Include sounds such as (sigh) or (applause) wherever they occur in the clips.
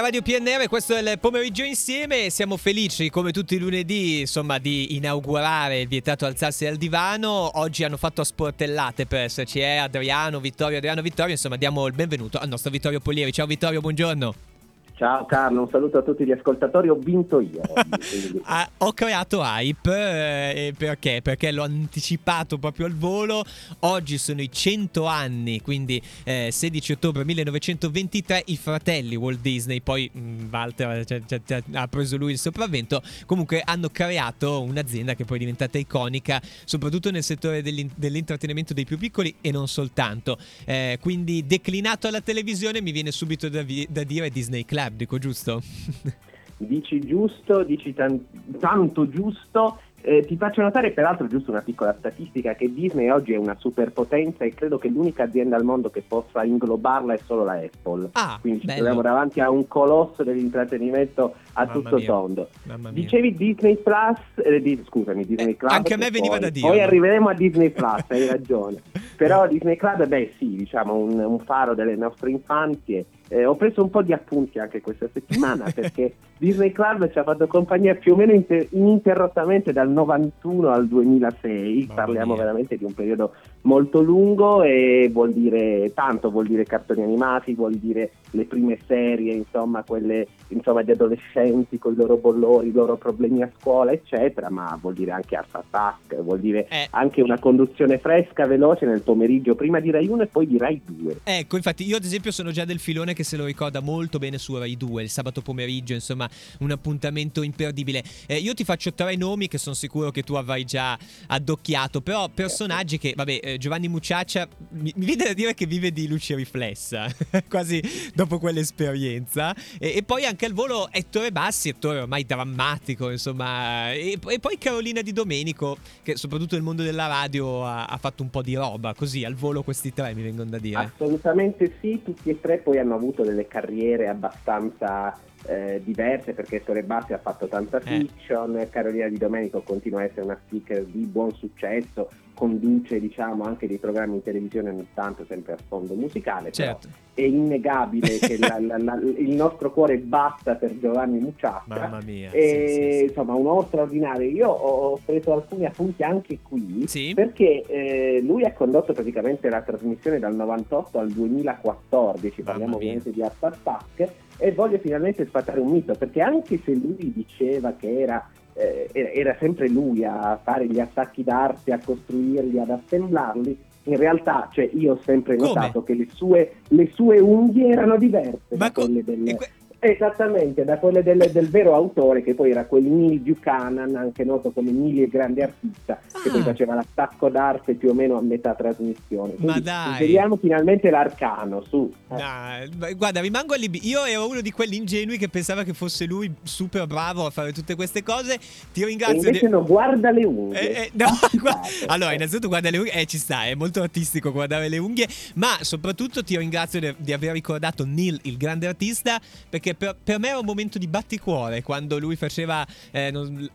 Radio PNR, questo è il pomeriggio insieme. Siamo felici, come tutti i lunedì, insomma, di inaugurare il vietato alzarsi dal divano. Oggi hanno fatto a sportellate per esserci, eh? Adriano, Vittorio, Adriano, Vittorio. Insomma, diamo il benvenuto al nostro Vittorio Polieri. Ciao Vittorio, buongiorno. Ciao Carlo, un saluto a tutti gli ascoltatori. Ho vinto io. (laughs) Ah, ho creato hype eh, perché? Perché l'ho anticipato proprio al volo. Oggi sono i 100 anni, quindi eh, 16 ottobre 1923. I fratelli Walt Disney, poi mh, mm, Walter cioè, cioè, cioè, ha preso lui il sopravvento. Comunque hanno creato un'azienda che poi è diventata iconica, soprattutto nel settore dell'intrattenimento dei più piccoli e non soltanto. Eh, quindi declinato alla televisione mi viene subito da, vi- da dire Disney Club Lab, dico giusto? (laughs) dici giusto, dici tan- tanto giusto eh, ti faccio notare peraltro giusto una piccola statistica che Disney oggi è una superpotenza e credo che l'unica azienda al mondo che possa inglobarla è solo la Apple. Ah, Quindi ci troviamo davanti a un colosso dell'intrattenimento a Mamma tutto mia. tondo. Dicevi Disney Plus, eh, di- scusami, Disney Eh, Club. anche a me veniva poi- da dire. Poi arriveremo a Disney Plus, hai ragione. (laughs) Però Disney Club, beh sì, diciamo un, un faro delle nostre infanzie. Eh, ho preso un po' di appunti anche questa settimana (laughs) perché Disney Club ci ha fatto compagnia più o meno inter- ininterrottamente dal 91 al 2006, Mamma parliamo mia. veramente di un periodo molto lungo e vuol dire tanto, vuol dire cartoni animati, vuol dire le prime serie, insomma, quelle insomma, di adolescenti con i loro bollori, i loro problemi a scuola, eccetera, ma vuol dire anche Art Attack, vuol dire Eh. anche una conduzione fresca, veloce nel pomeriggio, prima di Rai 1 e poi di Rai 2. Ecco, infatti io ad esempio sono già del filone che se lo ricorda molto bene su Rai 2, il sabato pomeriggio, insomma, un appuntamento imperdibile. Eh, io ti faccio tre nomi che sono sicuro che tu avrai già addocchiato, però personaggi che, vabbè, eh, Giovanni Mucciaccia, mi, mi viene da dire che vive di luce riflessa, (laughs) quasi dopo quell'esperienza. E, e poi anche al volo Ettore Bassi, attore ormai drammatico, insomma, e, e poi Carolina Di Domenico, che soprattutto nel mondo della radio ha, ha fatto un po' di roba, così al volo questi tre mi vengono da dire. Assolutamente sì, tutti e tre poi hanno avuto delle carriere abbastanza eh, diverse perché Ettore Bassi ha fatto tanta Eh. fiction, Carolina Di Domenico continua a essere una speaker di buon successo, conduce diciamo anche dei programmi in televisione ogni tanto sempre a sfondo musicale, però Certo. È innegabile che la- la- la- il nostro cuore batta per Giovanni Mucciaccia. Mamma mia. E, sì, sì, sì. insomma un uomo straordinario io ho preso alcuni appunti anche qui perché eh, lui ha condotto praticamente la trasmissione dal 98 al 2014 parliamo Mamma mia. ovviamente di Art Attack e voglio finalmente sfatare un mito perché anche se lui diceva che era eh, era- era sempre lui a fare gli attacchi d'arte, a costruirli, ad assemblarli. In realtà, cioè, io ho sempre Come? notato che le sue, le sue unghie erano diverse Ma da co- quelle del, que- Esattamente, da quelle del, del vero autore, che poi era quel Neil Buchanan, anche noto come Neil il grande artista, che Ah. poi faceva l'attacco d'arte più o meno a metà trasmissione. Ma Quindi, dai. Vediamo finalmente l'arcano, su. Dai, ma guarda, rimango allibito. Io ero uno di quelli ingenui che pensava che fosse lui super bravo a fare tutte queste cose. Ti E ringrazio. invece di- no, guarda le unghie. Eh, eh, no, (laughs) gua- allora, innanzitutto guarda le unghie, eh, ci sta, è molto artistico guardare le unghie, ma soprattutto ti ringrazio di, di aver ricordato Neil, il grande artista, perché per, per me era un momento di batticuore quando lui faceva eh, non-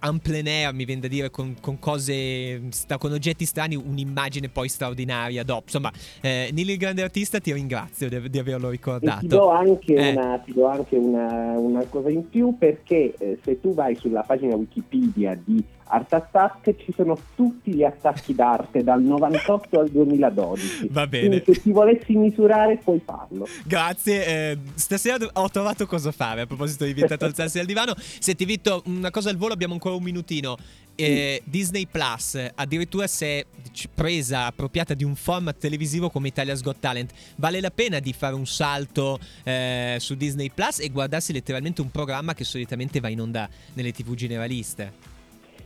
air, mi viene da dire, con, con cose, sta- con oggetti strani, un'immagine poi straordinaria dopo. Insomma, eh, Neil, il grande artista, ti ringrazio di, di averlo ricordato. ti do anche, Eh. una, ti do anche una, una cosa in più perché eh, se tu vai sulla pagina Wikipedia di Art Attack ci sono tutti gli attacchi d'arte dal 98 al 2012. Va bene. Quindi se ti volessi misurare puoi farlo. Grazie, eh, stasera ho trovato cosa fare a proposito di vietato alzarsi dal divano. Senti Vitto, una cosa al volo, abbiamo ancora un minutino. Eh, Disney Plus addirittura si è presa appropriata di un format televisivo come Italia's Got Talent. Vale la pena di fare un salto eh, su Disney Plus e guardarsi letteralmente un programma che solitamente va in onda nelle tv generaliste.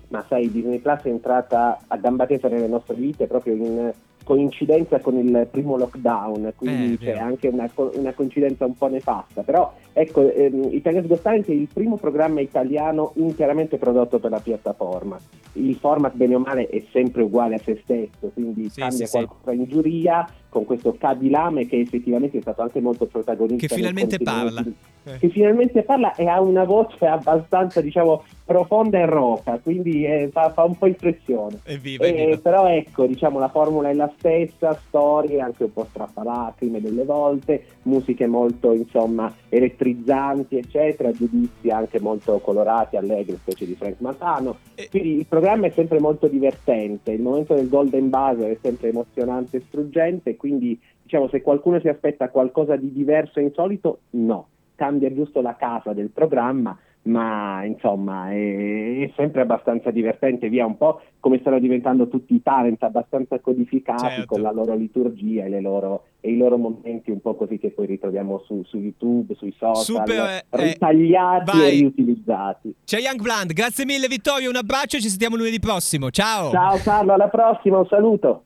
Ma sai, Disney Plus è entrata a gamba tesa nelle nostre vite proprio in coincidenza con il primo lockdown, Eh, quindi è c'è vero. anche una, una coincidenza un po' nefasta. Però ecco, ehm, Italia's Got Talent è il primo programma italiano interamente prodotto per la piattaforma. Il format, bene o male, è sempre uguale a se stesso, quindi Sì, cambia sì, sì. qualcosa in giuria, con questo Cabilame che effettivamente è stato anche molto protagonista. Che finalmente parla. Eh. Che finalmente parla e ha una voce abbastanza, diciamo, profonda e roca, quindi eh, fa, fa, un po' impressione. Evviva, evviva. Eh, però ecco, diciamo, la formula è la stessa, storie anche un po' strappalacrime delle volte, musiche molto, insomma, elettrizzanti, eccetera, giudizi anche molto colorati, allegri, specie di Frank Matano. Quindi il programma è sempre molto divertente, il momento del Golden Buzzer è sempre emozionante e struggente, quindi diciamo se qualcuno si aspetta qualcosa di diverso e insolito, no, cambia giusto la casa del programma, ma insomma è, è, sempre abbastanza divertente, via un po' come stanno diventando tutti i talent abbastanza codificati certo. con la loro liturgia e, loro, e, i loro momenti un po' così che poi ritroviamo su, su YouTube, sui social, Super, eh, ritagliati eh, e riutilizzati. C'è Young Bland, grazie mille Vittorio, un abbraccio, ci sentiamo lunedì prossimo, ciao! Ciao Carlo, alla prossima, un saluto!